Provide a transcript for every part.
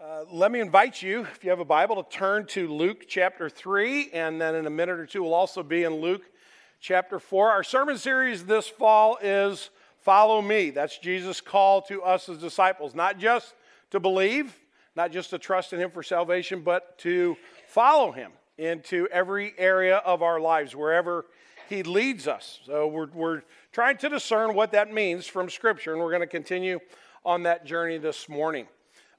Uh, let me invite you, if you have a Bible, to turn to Luke chapter 3, and then in a minute or two, we'll also be in Luke chapter 4. Our sermon series this fall is Follow Me. That's Jesus' call to us as disciples, not just to believe, not just to trust in Him for salvation, but to follow Him into every area of our lives, wherever He leads us. So we're, we're trying to discern what that means from Scripture, and we're going to continue on that journey this morning.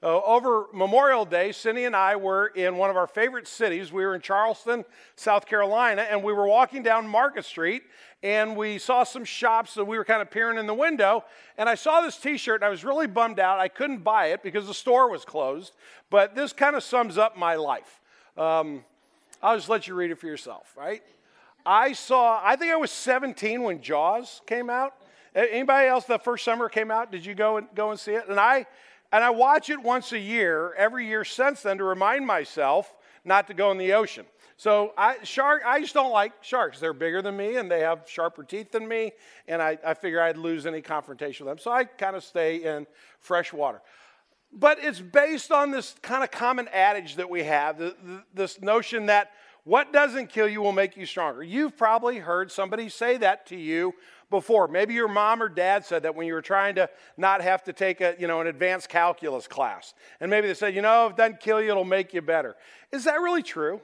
Uh, over Memorial Day, Cindy and I were in one of our favorite cities. We were in Charleston, South Carolina, and we were walking down Market Street and we saw some shops and we were kind of peering in the window. And I saw this t shirt and I was really bummed out. I couldn't buy it because the store was closed, but this kind of sums up my life. Um, I'll just let you read it for yourself, right? I saw, I think I was 17 when Jaws came out. Anybody else the first summer came out? Did you go and go and see it? And I and I watch it once a year, every year since then, to remind myself not to go in the ocean. So I, shark, I just don't like sharks. They're bigger than me and they have sharper teeth than me, and I, I figure I'd lose any confrontation with them. So I kind of stay in fresh water. But it's based on this kind of common adage that we have, this notion that what doesn't kill you will make you stronger. You've probably heard somebody say that to you before. Maybe your mom or dad said that when you were trying to not have to take a, you know, an advanced calculus class. And maybe they said, you know, if it doesn't kill you, it'll make you better. Is that really true?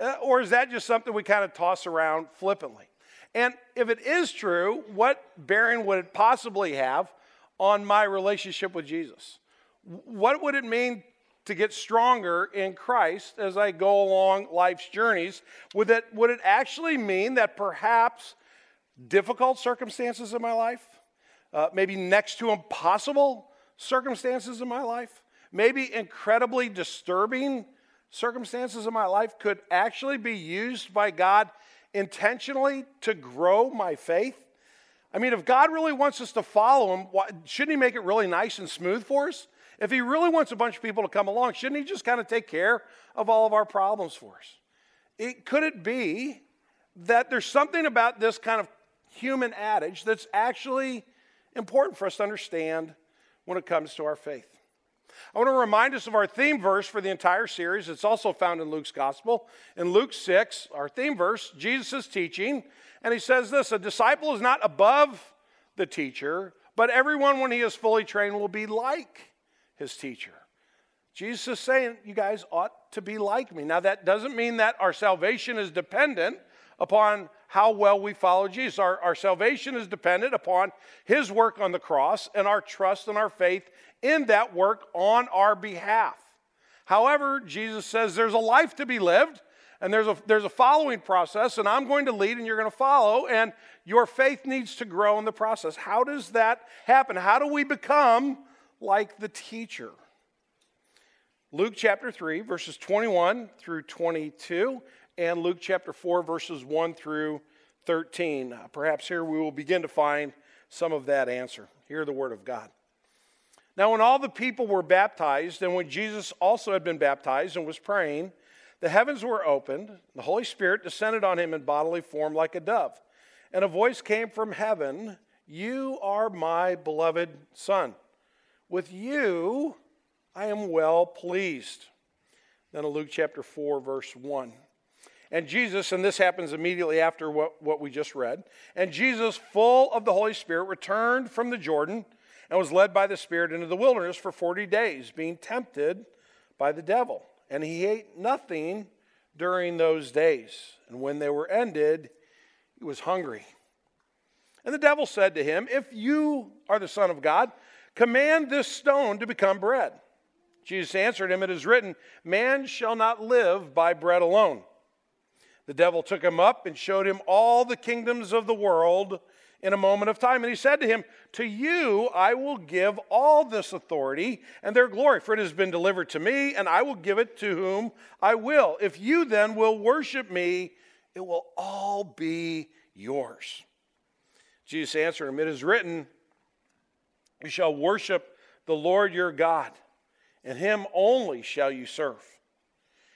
Uh, or is that just something we kind of toss around flippantly? And if it is true, what bearing would it possibly have on my relationship with Jesus? What would it mean to get stronger in Christ as I go along life's journeys? Would it, would it actually mean that perhaps difficult circumstances in my life, uh, maybe next to impossible circumstances in my life, maybe incredibly disturbing circumstances in my life could actually be used by God intentionally to grow my faith. I mean, if God really wants us to follow Him, why, shouldn't He make it really nice and smooth for us? If He really wants a bunch of people to come along, shouldn't He just kind of take care of all of our problems for us? It, could it be that there's something about this kind of human adage that's actually important for us to understand when it comes to our faith. I want to remind us of our theme verse for the entire series. It's also found in Luke's gospel. In Luke 6, our theme verse, Jesus is teaching, and he says this A disciple is not above the teacher, but everyone, when he is fully trained, will be like his teacher. Jesus is saying, You guys ought to be like me. Now, that doesn't mean that our salvation is dependent upon how well we follow Jesus. Our, our salvation is dependent upon his work on the cross and our trust and our faith in that work on our behalf. However, Jesus says there's a life to be lived and there's a, there's a following process, and I'm going to lead and you're going to follow, and your faith needs to grow in the process. How does that happen? How do we become like the teacher? Luke chapter 3, verses 21 through 22 and Luke chapter 4, verses 1 through 13. Uh, perhaps here we will begin to find some of that answer. Hear the word of God. Now, when all the people were baptized, and when Jesus also had been baptized and was praying, the heavens were opened, the Holy Spirit descended on him in bodily form like a dove. And a voice came from heaven You are my beloved Son. With you I am well pleased. Then in Luke chapter 4, verse 1. And Jesus, and this happens immediately after what, what we just read, and Jesus, full of the Holy Spirit, returned from the Jordan and was led by the Spirit into the wilderness for 40 days, being tempted by the devil. And he ate nothing during those days. And when they were ended, he was hungry. And the devil said to him, If you are the Son of God, command this stone to become bread. Jesus answered him, It is written, Man shall not live by bread alone the devil took him up and showed him all the kingdoms of the world in a moment of time. And he said to him, To you I will give all this authority and their glory, for it has been delivered to me, and I will give it to whom I will. If you then will worship me, it will all be yours. Jesus answered him, It is written, You shall worship the Lord your God, and him only shall you serve.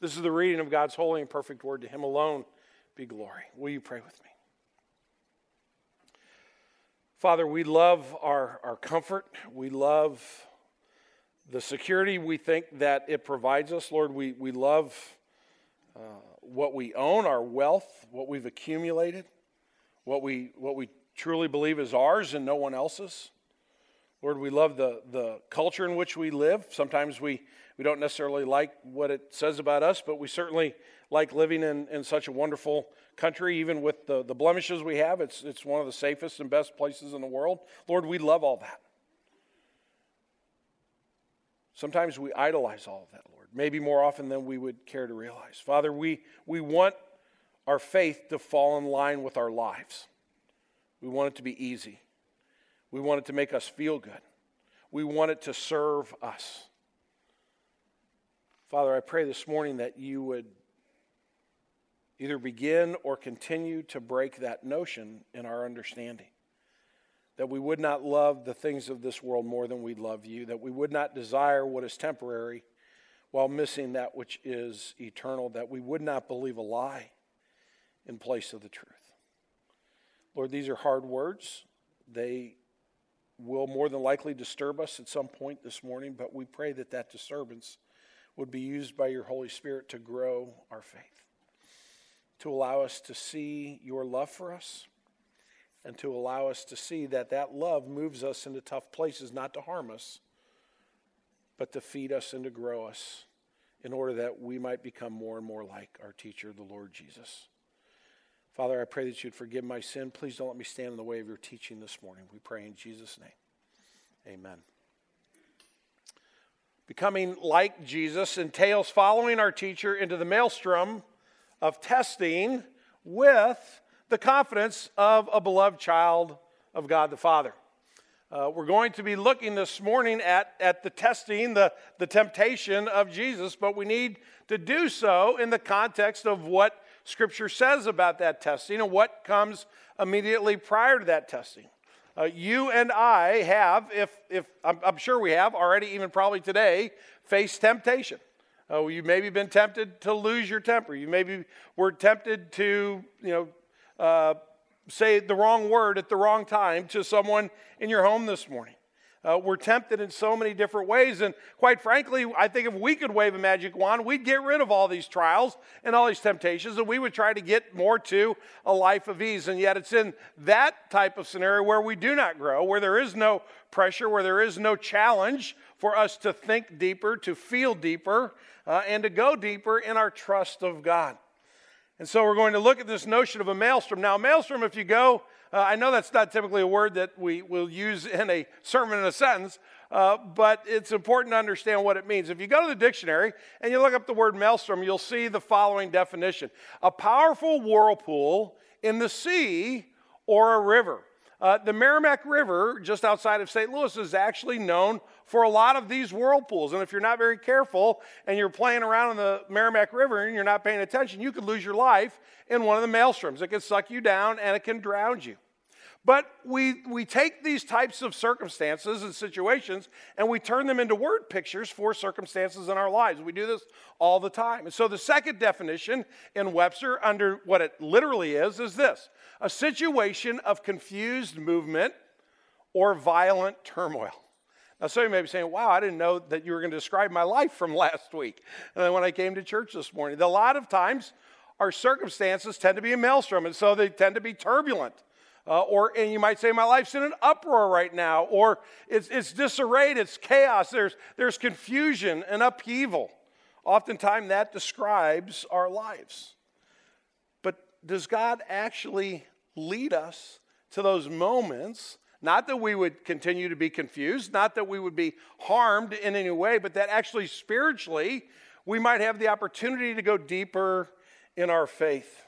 This is the reading of God's holy and perfect word. To him alone be glory. Will you pray with me? Father, we love our, our comfort. We love the security we think that it provides us. Lord, we, we love uh, what we own, our wealth, what we've accumulated, what we, what we truly believe is ours and no one else's. Lord, we love the, the culture in which we live. Sometimes we, we don't necessarily like what it says about us, but we certainly like living in, in such a wonderful country, even with the, the blemishes we have. It's, it's one of the safest and best places in the world. Lord, we love all that. Sometimes we idolize all of that, Lord, maybe more often than we would care to realize. Father, we, we want our faith to fall in line with our lives. We want it to be easy. We want it to make us feel good. We want it to serve us. Father, I pray this morning that you would either begin or continue to break that notion in our understanding. That we would not love the things of this world more than we love you, that we would not desire what is temporary while missing that which is eternal, that we would not believe a lie in place of the truth. Lord, these are hard words. They will more than likely disturb us at some point this morning, but we pray that that disturbance would be used by your Holy Spirit to grow our faith, to allow us to see your love for us, and to allow us to see that that love moves us into tough places, not to harm us, but to feed us and to grow us in order that we might become more and more like our teacher, the Lord Jesus. Father, I pray that you'd forgive my sin. Please don't let me stand in the way of your teaching this morning. We pray in Jesus' name. Amen. Becoming like Jesus entails following our teacher into the maelstrom of testing with the confidence of a beloved child of God the Father. Uh, we're going to be looking this morning at, at the testing, the, the temptation of Jesus, but we need to do so in the context of what Scripture says about that testing and what comes immediately prior to that testing. Uh, you and I have, if, if I'm, I'm, sure we have already, even probably today, faced temptation. Uh, you've maybe been tempted to lose your temper. You maybe were tempted to, you know, uh, say the wrong word at the wrong time to someone in your home this morning. Uh, we're tempted in so many different ways. And quite frankly, I think if we could wave a magic wand, we'd get rid of all these trials and all these temptations, and we would try to get more to a life of ease. And yet, it's in that type of scenario where we do not grow, where there is no pressure, where there is no challenge for us to think deeper, to feel deeper, uh, and to go deeper in our trust of God. And so, we're going to look at this notion of a maelstrom. Now, a maelstrom, if you go uh, I know that's not typically a word that we will use in a sermon in a sentence, uh, but it's important to understand what it means. If you go to the dictionary and you look up the word maelstrom, you'll see the following definition a powerful whirlpool in the sea or a river. Uh, the Meramec River, just outside of St. Louis, is actually known for a lot of these whirlpools. And if you're not very careful and you're playing around in the Meramec River and you're not paying attention, you could lose your life in one of the maelstroms. It can suck you down and it can drown you. But we, we take these types of circumstances and situations and we turn them into word pictures for circumstances in our lives. We do this all the time. And so the second definition in Webster, under what it literally is, is this a situation of confused movement or violent turmoil. Now, some of you may be saying, wow, I didn't know that you were going to describe my life from last week. And then when I came to church this morning, a lot of times our circumstances tend to be a maelstrom, and so they tend to be turbulent. Uh, or, and you might say, my life's in an uproar right now, or it's, it's disarrayed, it's chaos, there's, there's confusion and upheaval. Oftentimes that describes our lives. But does God actually lead us to those moments not that we would continue to be confused, not that we would be harmed in any way, but that actually spiritually we might have the opportunity to go deeper in our faith.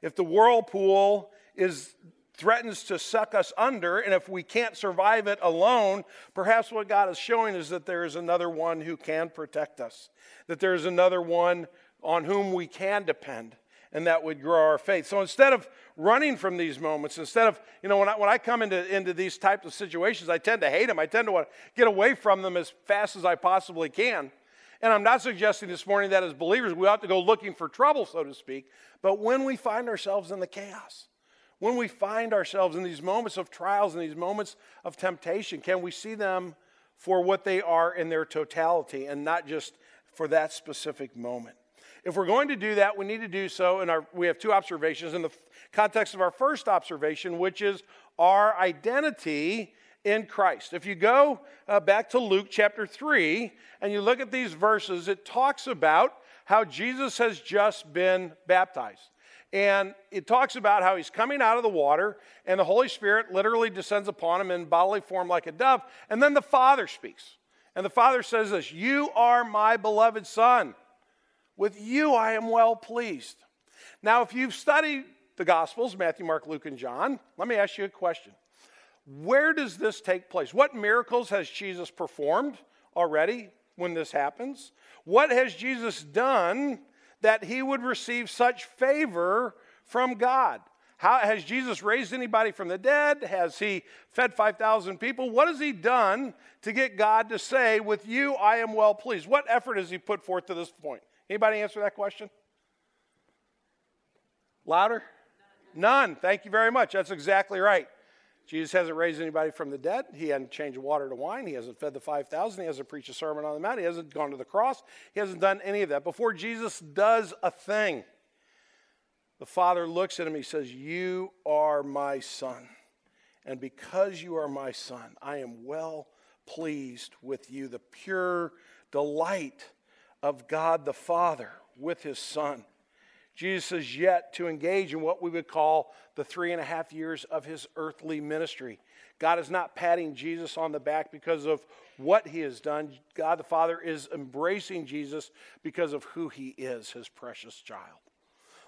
If the whirlpool is threatens to suck us under, and if we can't survive it alone, perhaps what God is showing is that there is another one who can protect us, that there is another one on whom we can depend, and that would grow our faith. So instead of running from these moments, instead of, you know, when I, when I come into, into these types of situations, I tend to hate them. I tend to want to get away from them as fast as I possibly can. And I'm not suggesting this morning that as believers we ought to go looking for trouble, so to speak, but when we find ourselves in the chaos, when we find ourselves in these moments of trials and these moments of temptation, can we see them for what they are in their totality and not just for that specific moment? If we're going to do that, we need to do so. And we have two observations in the context of our first observation, which is our identity in Christ. If you go uh, back to Luke chapter 3 and you look at these verses, it talks about how Jesus has just been baptized. And it talks about how he's coming out of the water, and the Holy Spirit literally descends upon him in bodily form like a dove. And then the Father speaks. And the Father says this You are my beloved Son. With you I am well pleased. Now, if you've studied the Gospels, Matthew, Mark, Luke, and John, let me ask you a question. Where does this take place? What miracles has Jesus performed already when this happens? What has Jesus done that he would receive such favor from God? How, has Jesus raised anybody from the dead? Has he fed 5,000 people? What has he done to get God to say, With you I am well pleased? What effort has he put forth to this point? Anybody answer that question? Louder? None. None. Thank you very much. That's exactly right. Jesus hasn't raised anybody from the dead. He hasn't changed water to wine. He hasn't fed the 5,000. He hasn't preached a sermon on the mount. He hasn't gone to the cross. He hasn't done any of that. Before Jesus does a thing, the Father looks at him. He says, You are my son. And because you are my son, I am well pleased with you. The pure delight of God the Father with his son. Jesus is yet to engage in what we would call the three and a half years of his earthly ministry. God is not patting Jesus on the back because of what he has done. God the Father is embracing Jesus because of who he is, his precious child.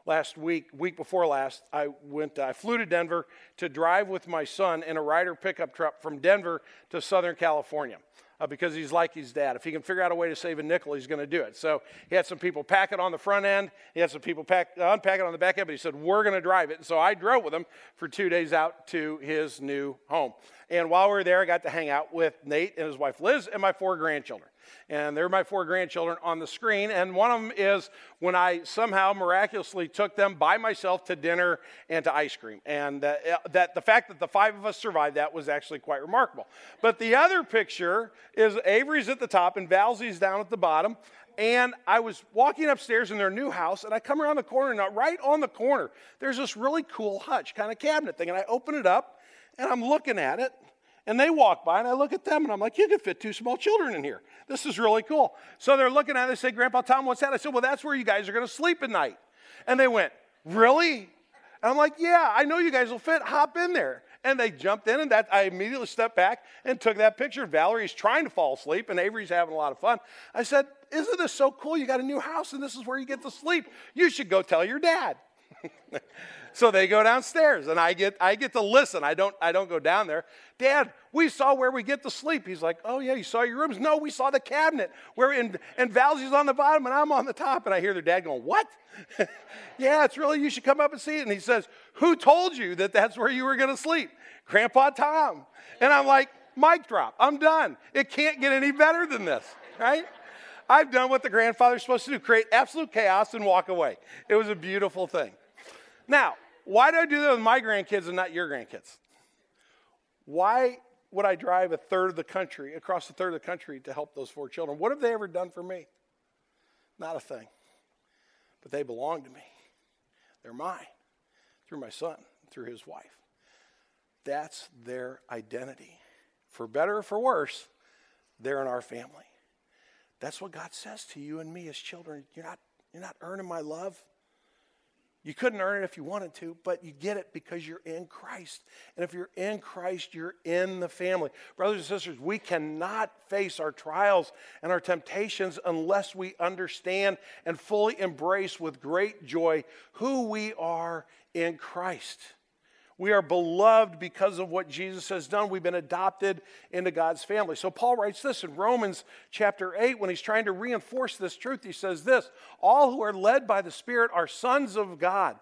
Last week, week before last, I went. I flew to Denver to drive with my son in a Ryder pickup truck from Denver to Southern California uh, because he's like his dad. If he can figure out a way to save a nickel, he's going to do it. So he had some people pack it on the front end. He had some people pack, uh, unpack it on the back end, but he said, We're going to drive it. And so I drove with him for two days out to his new home. And while we were there, I got to hang out with Nate and his wife Liz and my four grandchildren and they're my four grandchildren on the screen. And one of them is when I somehow miraculously took them by myself to dinner and to ice cream. And uh, that the fact that the five of us survived that was actually quite remarkable. But the other picture is Avery's at the top and Valsey's down at the bottom. And I was walking upstairs in their new house, and I come around the corner, and right on the corner, there's this really cool hutch kind of cabinet thing. And I open it up, and I'm looking at it, and they walk by, and I look at them, and I'm like, you could fit two small children in here. This is really cool. So they're looking at it. They say, Grandpa Tom, what's that? I said, Well, that's where you guys are going to sleep at night. And they went, Really? And I'm like, Yeah, I know you guys will fit. Hop in there. And they jumped in, and that I immediately stepped back and took that picture. Valerie's trying to fall asleep, and Avery's having a lot of fun. I said, Isn't this so cool? You got a new house, and this is where you get to sleep. You should go tell your dad. so they go downstairs and I get I get to listen. I don't I don't go down there. Dad, we saw where we get to sleep. He's like, Oh yeah, you saw your rooms? No, we saw the cabinet where and and Valsey's on the bottom and I'm on the top. And I hear their dad going, What? yeah, it's really you should come up and see it. And he says, Who told you that that's where you were gonna sleep? Grandpa Tom. And I'm like, mic drop. I'm done. It can't get any better than this, right? I've done what the grandfather's supposed to do create absolute chaos and walk away. It was a beautiful thing. Now, why do I do that with my grandkids and not your grandkids? Why would I drive a third of the country, across a third of the country to help those four children? What have they ever done for me? Not a thing. But they belong to me. They're mine through my son, through his wife. That's their identity. For better or for worse, they're in our family. That's what God says to you and me as children. You're not, you're not earning my love. You couldn't earn it if you wanted to, but you get it because you're in Christ. And if you're in Christ, you're in the family. Brothers and sisters, we cannot face our trials and our temptations unless we understand and fully embrace with great joy who we are in Christ. We are beloved because of what Jesus has done. We've been adopted into God's family. So Paul writes this in Romans chapter 8 when he's trying to reinforce this truth. He says this All who are led by the Spirit are sons of God.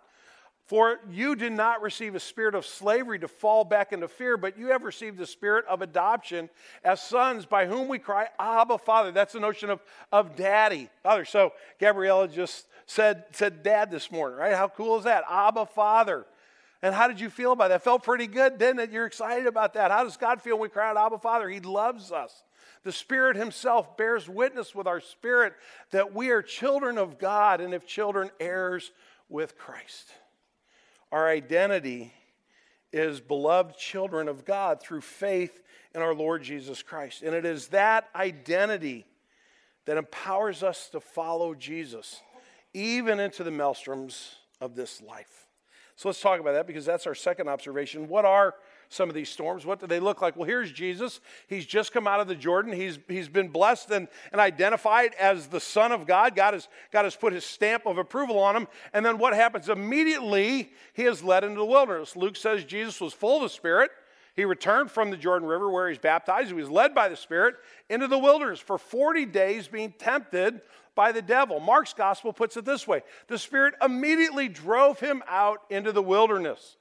For you did not receive a spirit of slavery to fall back into fear, but you have received the spirit of adoption as sons by whom we cry, Abba, Father. That's the notion of, of daddy, Father. So Gabriella just said, said dad this morning, right? How cool is that? Abba, Father. And how did you feel about that? Felt pretty good, didn't it? You're excited about that. How does God feel when we cry out, Abba, Father? He loves us. The Spirit Himself bears witness with our spirit that we are children of God, and if children, heirs with Christ. Our identity is beloved children of God through faith in our Lord Jesus Christ. And it is that identity that empowers us to follow Jesus, even into the maelstroms of this life. So let's talk about that because that's our second observation. What are some of these storms. What do they look like? Well, here's Jesus. He's just come out of the Jordan. He's, he's been blessed and, and identified as the Son of God. God has, God has put his stamp of approval on him. And then what happens? Immediately, he is led into the wilderness. Luke says Jesus was full of the Spirit. He returned from the Jordan River where he's baptized. He was led by the Spirit into the wilderness for 40 days being tempted by the devil. Mark's gospel puts it this way the Spirit immediately drove him out into the wilderness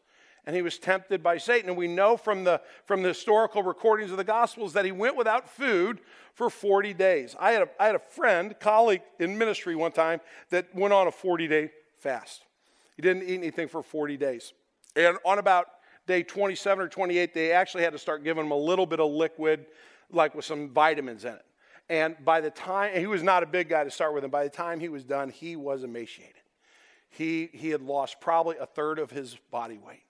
and he was tempted by Satan. And we know from the, from the historical recordings of the Gospels that he went without food for 40 days. I had a, I had a friend, colleague in ministry one time, that went on a 40 day fast. He didn't eat anything for 40 days. And on about day 27 or 28, they actually had to start giving him a little bit of liquid, like with some vitamins in it. And by the time, he was not a big guy to start with, and by the time he was done, he was emaciated. He, he had lost probably a third of his body weight.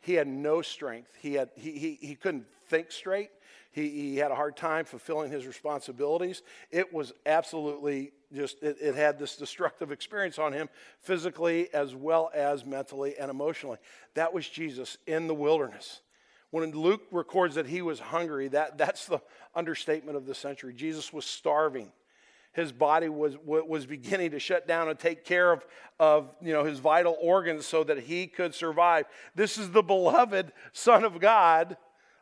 He had no strength. He, had, he, he, he couldn't think straight. He, he had a hard time fulfilling his responsibilities. It was absolutely just, it, it had this destructive experience on him physically as well as mentally and emotionally. That was Jesus in the wilderness. When Luke records that he was hungry, that, that's the understatement of the century. Jesus was starving his body was, was beginning to shut down and take care of, of you know, his vital organs so that he could survive. This is the beloved Son of God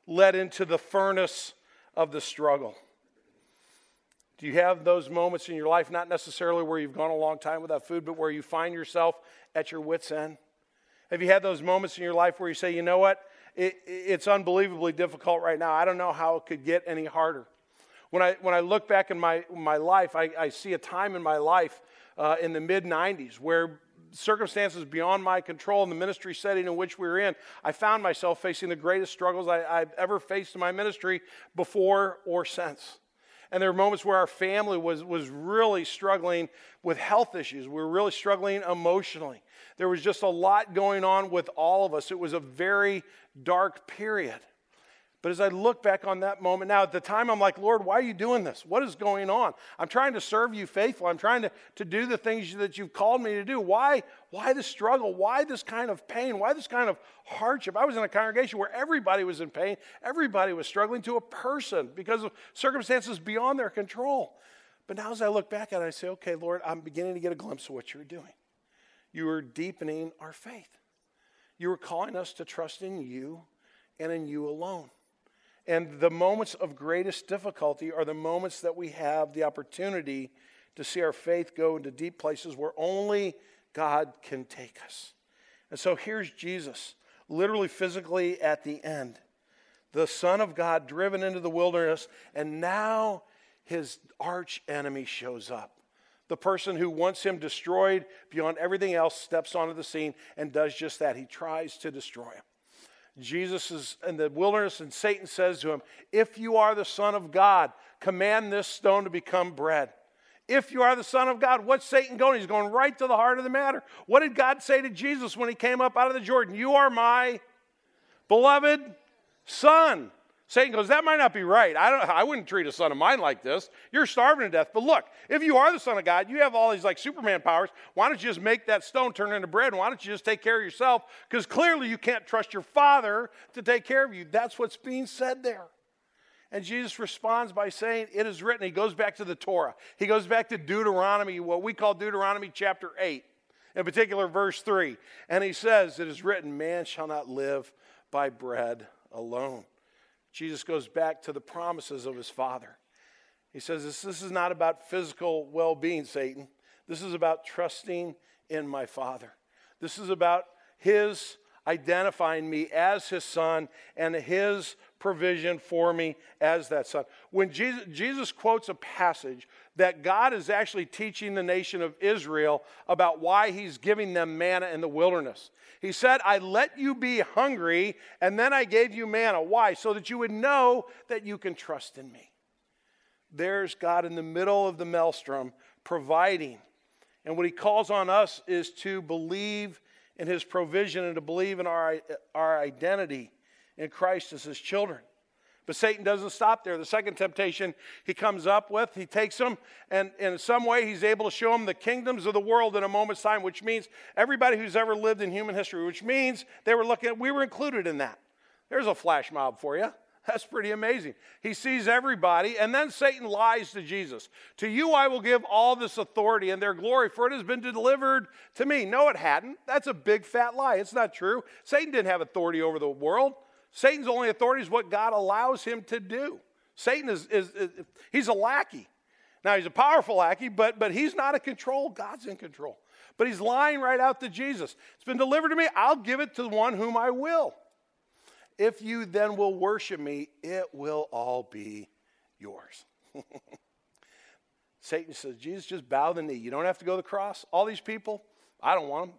led into the furnace of the struggle. Do you have those moments in your life, not necessarily where you've gone a long time without food, but where you find yourself at your wits' end? Have you had those moments in your life where you say, you know what? It, it's unbelievably difficult right now. I don't know how it could get any harder. When I, when I look back in my, my life, I, I see a time in my life uh, in the mid 90s where circumstances beyond my control in the ministry setting in which we were in, I found myself facing the greatest struggles I, have ever faced in my ministry before or since. And there were moments where our family was, was really struggling with health issues. We were really struggling emotionally. There was just a lot going on with all of us. It was a very dark period. But as I look back on that moment now, at the time, I'm like, Lord, why are you doing this? What is going on? I'm trying to serve you faithful. I'm trying to, to do the things that you've called me to do. Why, why the struggle? Why this kind of pain? Why this kind of hardship? I was in a congregation where everybody was in pain, everybody was struggling to a person because of circumstances beyond their control. But now, as I look back at it, I say, okay, Lord, I'm beginning to get a glimpse of what you're doing. You are deepening our faith. You are calling us to trust in you and in you alone. And the moments of greatest difficulty are the moments that we have the opportunity to see our faith go into deep places where only God can take us. And so here's Jesus, literally physically at the end, the Son of God driven into the wilderness, and now his arch enemy shows up. The person who wants him destroyed beyond everything else steps onto the scene and does just that. He tries to destroy him. Jesus is in the wilderness, and Satan says to him, If you are the Son of God, command this stone to become bread. If you are the Son of God, what's Satan going? He's going right to the heart of the matter. What did God say to Jesus when he came up out of the Jordan? You are my beloved Son. Satan goes, That might not be right. I, don't, I wouldn't treat a son of mine like this. You're starving to death. But look, if you are the Son of God, you have all these like Superman powers. Why don't you just make that stone turn into bread? Why don't you just take care of yourself? Because clearly you can't trust your Father to take care of you. That's what's being said there. And Jesus responds by saying, It is written. He goes back to the Torah. He goes back to Deuteronomy, what we call Deuteronomy chapter 8, in particular, verse 3. And he says, It is written, Man shall not live by bread alone. Jesus goes back to the promises of his Father. He says, This, this is not about physical well being, Satan. This is about trusting in my Father. This is about his identifying me as his son and his provision for me as that son. When Jesus, Jesus, quotes a passage that God is actually teaching the nation of Israel about why he's giving them manna in the wilderness. He said, I let you be hungry, and then I gave you manna. Why? So that you would know that you can trust in me. There's God in the middle of the maelstrom providing. And what he calls on us is to believe in his provision and to believe in our, our identity in Christ as his children. But Satan doesn't stop there. The second temptation he comes up with, he takes them, and in some way, he's able to show them the kingdoms of the world in a moment's time, which means everybody who's ever lived in human history, which means they were looking at, we were included in that. There's a flash mob for you. That's pretty amazing. He sees everybody, and then Satan lies to Jesus. To you I will give all this authority and their glory, for it has been delivered to me. No, it hadn't. That's a big fat lie. It's not true. Satan didn't have authority over the world. Satan's only authority is what God allows him to do. Satan is, is, is he's a lackey. Now he's a powerful lackey, but but he's not in control. God's in control. But he's lying right out to Jesus. It's been delivered to me. I'll give it to the one whom I will. If you then will worship me, it will all be yours. Satan says, Jesus, just bow the knee. You don't have to go to the cross. All these people, I don't want them.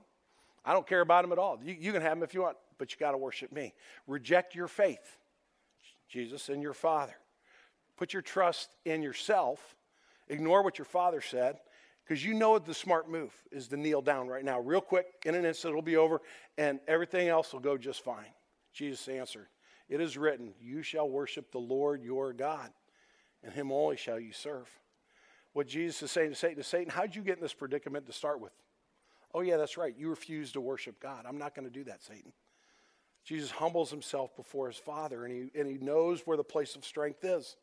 I don't care about them at all. You, you can have them if you want, but you got to worship me. Reject your faith, Jesus, and your Father. Put your trust in yourself. Ignore what your Father said because you know the smart move is to kneel down right now, real quick. In an instant, it'll be over, and everything else will go just fine. Jesus answered, It is written, You shall worship the Lord your God, and him only shall you serve. What Jesus is saying to Satan, to Satan, how'd you get in this predicament to start with? Oh, yeah, that's right. You refuse to worship God. I'm not going to do that, Satan. Jesus humbles himself before his Father, and he, and he knows where the place of strength is.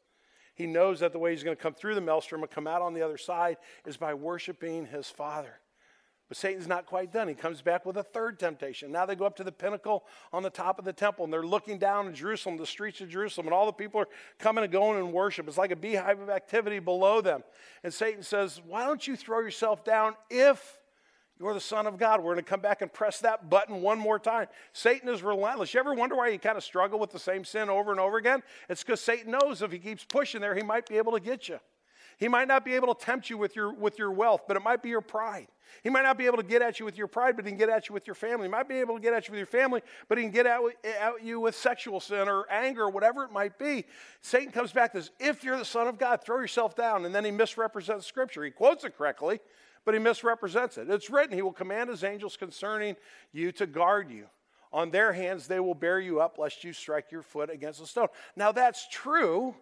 He knows that the way he's going to come through the maelstrom and come out on the other side is by worshiping his Father. But Satan's not quite done. He comes back with a third temptation. Now they go up to the pinnacle on the top of the temple and they're looking down in Jerusalem, the streets of Jerusalem, and all the people are coming and going in worship. It's like a beehive of activity below them. And Satan says, Why don't you throw yourself down if you're the Son of God? We're going to come back and press that button one more time. Satan is relentless. You ever wonder why you kind of struggle with the same sin over and over again? It's because Satan knows if he keeps pushing there, he might be able to get you. He might not be able to tempt you with your, with your wealth, but it might be your pride. He might not be able to get at you with your pride, but he can get at you with your family. He might be able to get at you with your family, but he can get at, at you with sexual sin or anger or whatever it might be. Satan comes back and says, If you're the Son of God, throw yourself down. And then he misrepresents Scripture. He quotes it correctly, but he misrepresents it. It's written, He will command His angels concerning you to guard you. On their hands they will bear you up, lest you strike your foot against a stone. Now that's true.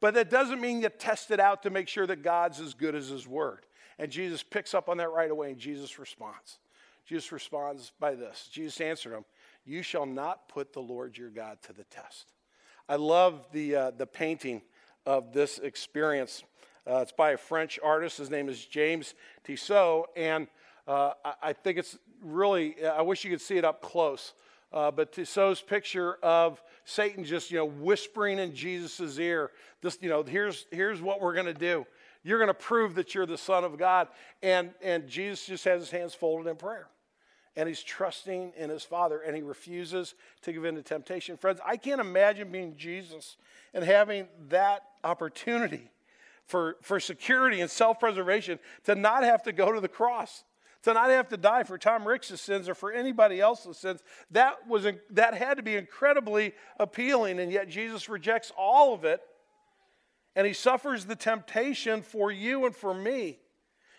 But that doesn't mean you test it out to make sure that God's as good as His Word. And Jesus picks up on that right away, and Jesus responds. Jesus responds by this Jesus answered him, You shall not put the Lord your God to the test. I love the, uh, the painting of this experience. Uh, it's by a French artist. His name is James Tissot. And uh, I, I, think it's really, I wish you could see it up close. Uh, but Tissot's picture of Satan just, you know, whispering in Jesus' ear, this, you know, here's, here's what we're going to do. You're going to prove that you're the Son of God. And, and Jesus just has his hands folded in prayer. And he's trusting in his Father, and he refuses to give in to temptation. Friends, I can't imagine being Jesus and having that opportunity for, for security and self preservation to not have to go to the cross to not have to die for Tom Ricks' sins or for anybody else's sins, that, was, that had to be incredibly appealing. And yet Jesus rejects all of it. And he suffers the temptation for you and for me,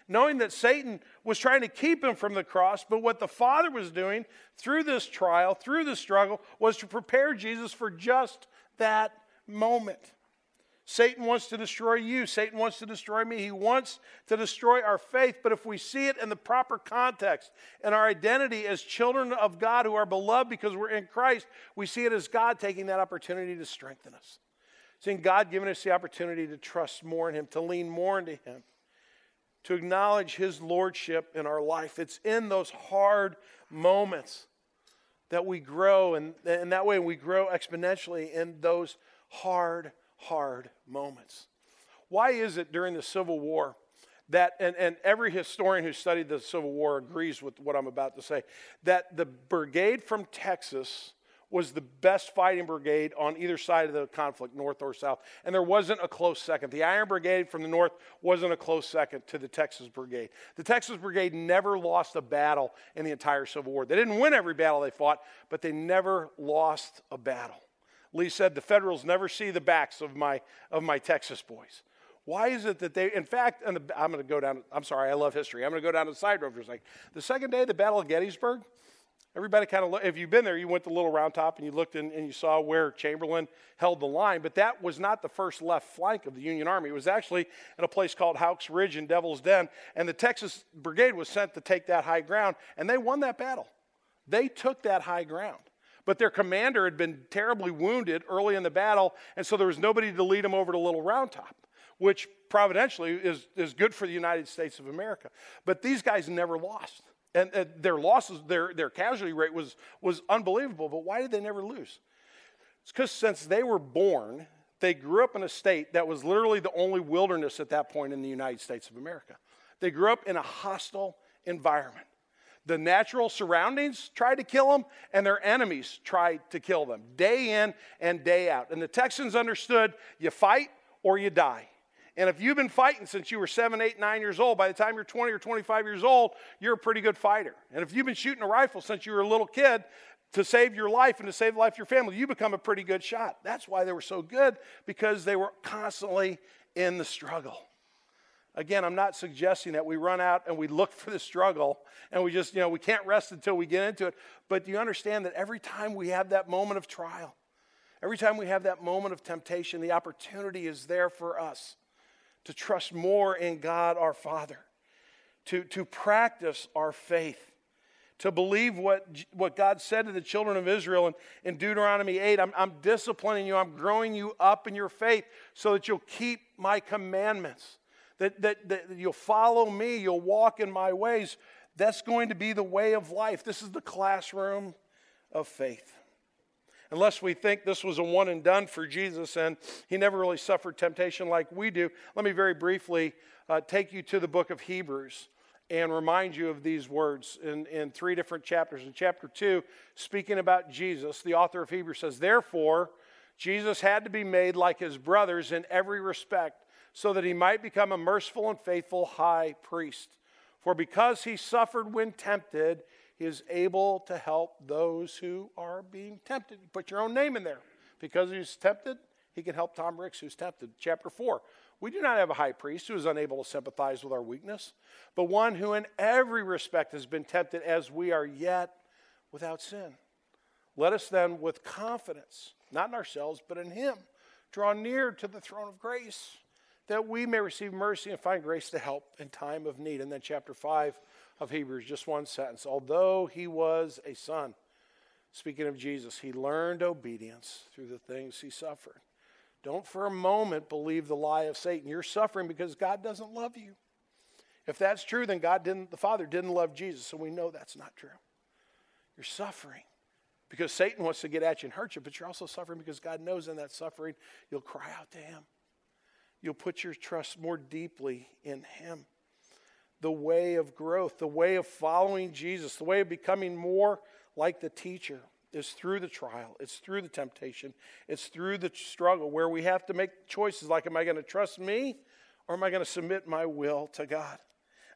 knowing that Satan was trying to keep him from the cross. But what the Father was doing through this trial, through this struggle, was to prepare Jesus for just that moment. Satan wants to destroy you. Satan wants to destroy me. He wants to destroy our faith. But if we see it in the proper context and our identity as children of God who are beloved because we're in Christ, we see it as God taking that opportunity to strengthen us. Seeing God giving us the opportunity to trust more in Him, to lean more into Him, to acknowledge His Lordship in our life. It's in those hard moments that we grow, and, and that way we grow exponentially in those hard, hard moments. Why is it during the Civil War that, and, and every historian who studied the Civil War agrees with what I'm about to say, that the brigade from Texas was the best fighting brigade on either side of the conflict, north or south. And there wasn't a close second. The Iron Brigade from the north wasn't a close second to the Texas Brigade. The Texas Brigade never lost a battle in the entire Civil War. They didn't win every battle they fought, but they never lost a battle. Lee said, The Federals never see the backs of my, of my Texas boys. Why is it that they, in fact, and the, I'm going to go down, I'm sorry, I love history. I'm going to go down to the side road for a second. The second day of the Battle of Gettysburg, Everybody kind of, if you've been there, you went to Little Round Top and you looked in, and you saw where Chamberlain held the line, but that was not the first left flank of the Union Army. It was actually in a place called Houck's Ridge in Devil's Den, and the Texas Brigade was sent to take that high ground, and they won that battle. They took that high ground. But their commander had been terribly wounded early in the battle, and so there was nobody to lead him over to Little Round Top, which providentially is, is good for the United States of America. But these guys never lost. And, and their losses, their, their casualty rate was, was unbelievable. But why did they never lose? It's because since they were born, they grew up in a state that was literally the only wilderness at that point in the United States of America. They grew up in a hostile environment. The natural surroundings tried to kill them, and their enemies tried to kill them day in and day out. And the Texans understood you fight or you die. And if you've been fighting since you were seven, eight, nine years old, by the time you're 20 or 25 years old, you're a pretty good fighter. And if you've been shooting a rifle since you were a little kid to save your life and to save the life of your family, you become a pretty good shot. That's why they were so good, because they were constantly in the struggle. Again, I'm not suggesting that we run out and we look for the struggle and we just, you know, we can't rest until we get into it. But do you understand that every time we have that moment of trial, every time we have that moment of temptation, the opportunity is there for us to trust more in God our Father, to, to practice our faith, to believe what, what God said to the children of Israel in, in Deuteronomy 8. I'm, I'm disciplining you, I'm growing you up in your faith so that you'll keep my commandments, that, that, that you'll follow me, you'll walk in my ways. That's going to be the way of life. This is the classroom of faith unless we think this was a one and done for Jesus and he never really suffered temptation like we do. Let me very briefly uh, take you to the book of Hebrews and remind you of these words in, in three different chapters. In chapter 2, speaking about Jesus, the author of Hebrews says, Therefore, Jesus had to be made like his brothers in every respect, so that he might become a merciful and faithful high priest. For because he suffered when tempted, he is able to help those who are being tempted. Put your own name in there. Because he's tempted, he can help Tom Ricks, who's tempted. Chapter 4. We do not have a high priest who is unable to sympathize with our weakness, but one who in every respect has been tempted as we are yet without sin. Let us then, with confidence, not in ourselves, but in him, draw near to the throne of grace that we may receive mercy and find grace to help in time of need. And then, chapter 5 of Hebrews, just one sentence. Although he was a son, speaking of Jesus, he learned obedience through the things he suffered. Don't for a moment believe the lie of Satan. You're suffering because God doesn't love you. If that's true, then God didn't, the Father didn't love Jesus, and we know that's not true. You're suffering because Satan wants to get at you and hurt you, but you're also suffering because God knows in that suffering you'll cry out to Him. You'll put your trust more deeply in Him the way of growth, the way of following Jesus, the way of becoming more like the teacher is through the trial, it's through the temptation, it's through the struggle where we have to make choices like, am I going to trust me or am I going to submit my will to God?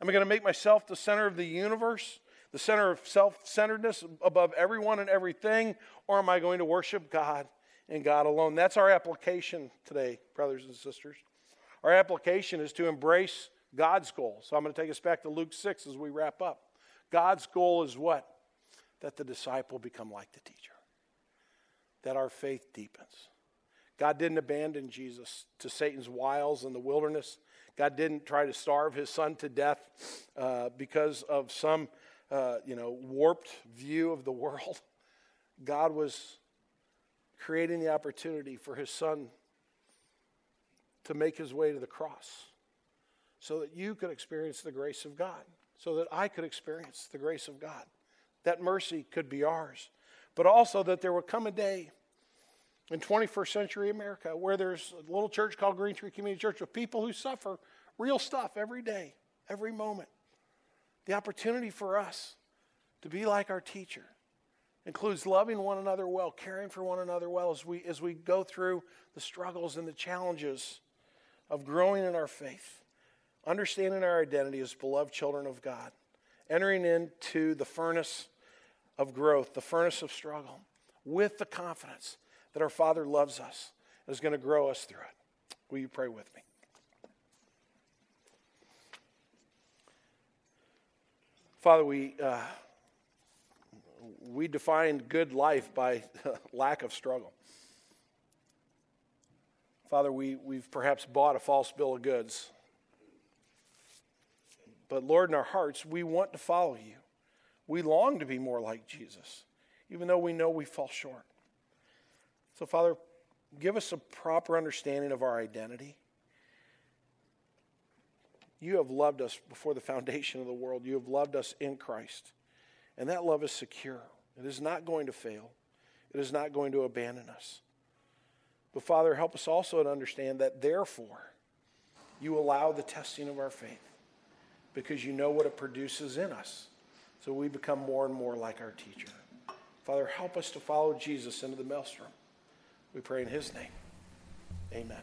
Am I going to make myself the center of the universe, the center of self centeredness above everyone and everything, or am I going to worship God and God alone? That's our application today, brothers and sisters. Our application is to embrace God's goal. So I'm going to take us back to Luke 6 as we wrap up. God's goal is what? That the disciple become like the teacher, that our faith deepens. God didn't abandon Jesus to Satan's wiles in the wilderness. God didn't try to starve his son to death uh, because of some, uh, you know, warped view of the world. God was creating the opportunity for his son to make his way to the cross so that you could experience the grace of God, so that I could experience the grace of God. That mercy could be ours. but also that there would come a day in 21st century America where there's a little church called Green Tree Community Church with people who suffer real stuff every day, every moment. The opportunity for us to be like our teacher includes loving one another well, caring for one another well as we, as we go through the struggles and the challenges of growing in our faith, understanding our identity as beloved children of God, entering into the furnace of growth, the furnace of struggle, with the confidence that our Father loves us and is going to grow us through it. Will you pray with me? Father, we, uh, we define good life by lack of struggle. Father, we, we've perhaps bought a false bill of goods. But Lord, in our hearts, we want to follow you. We long to be more like Jesus, even though we know we fall short. So, Father, give us a proper understanding of our identity. You have loved us before the foundation of the world. You have loved us in Christ. And that love is secure. It is not going to fail, it is not going to abandon us. But, Father, help us also to understand that, therefore, you allow the testing of our faith because you know what it produces in us. So we become more and more like our teacher. Father, help us to follow Jesus into the maelstrom. We pray in his name. Amen.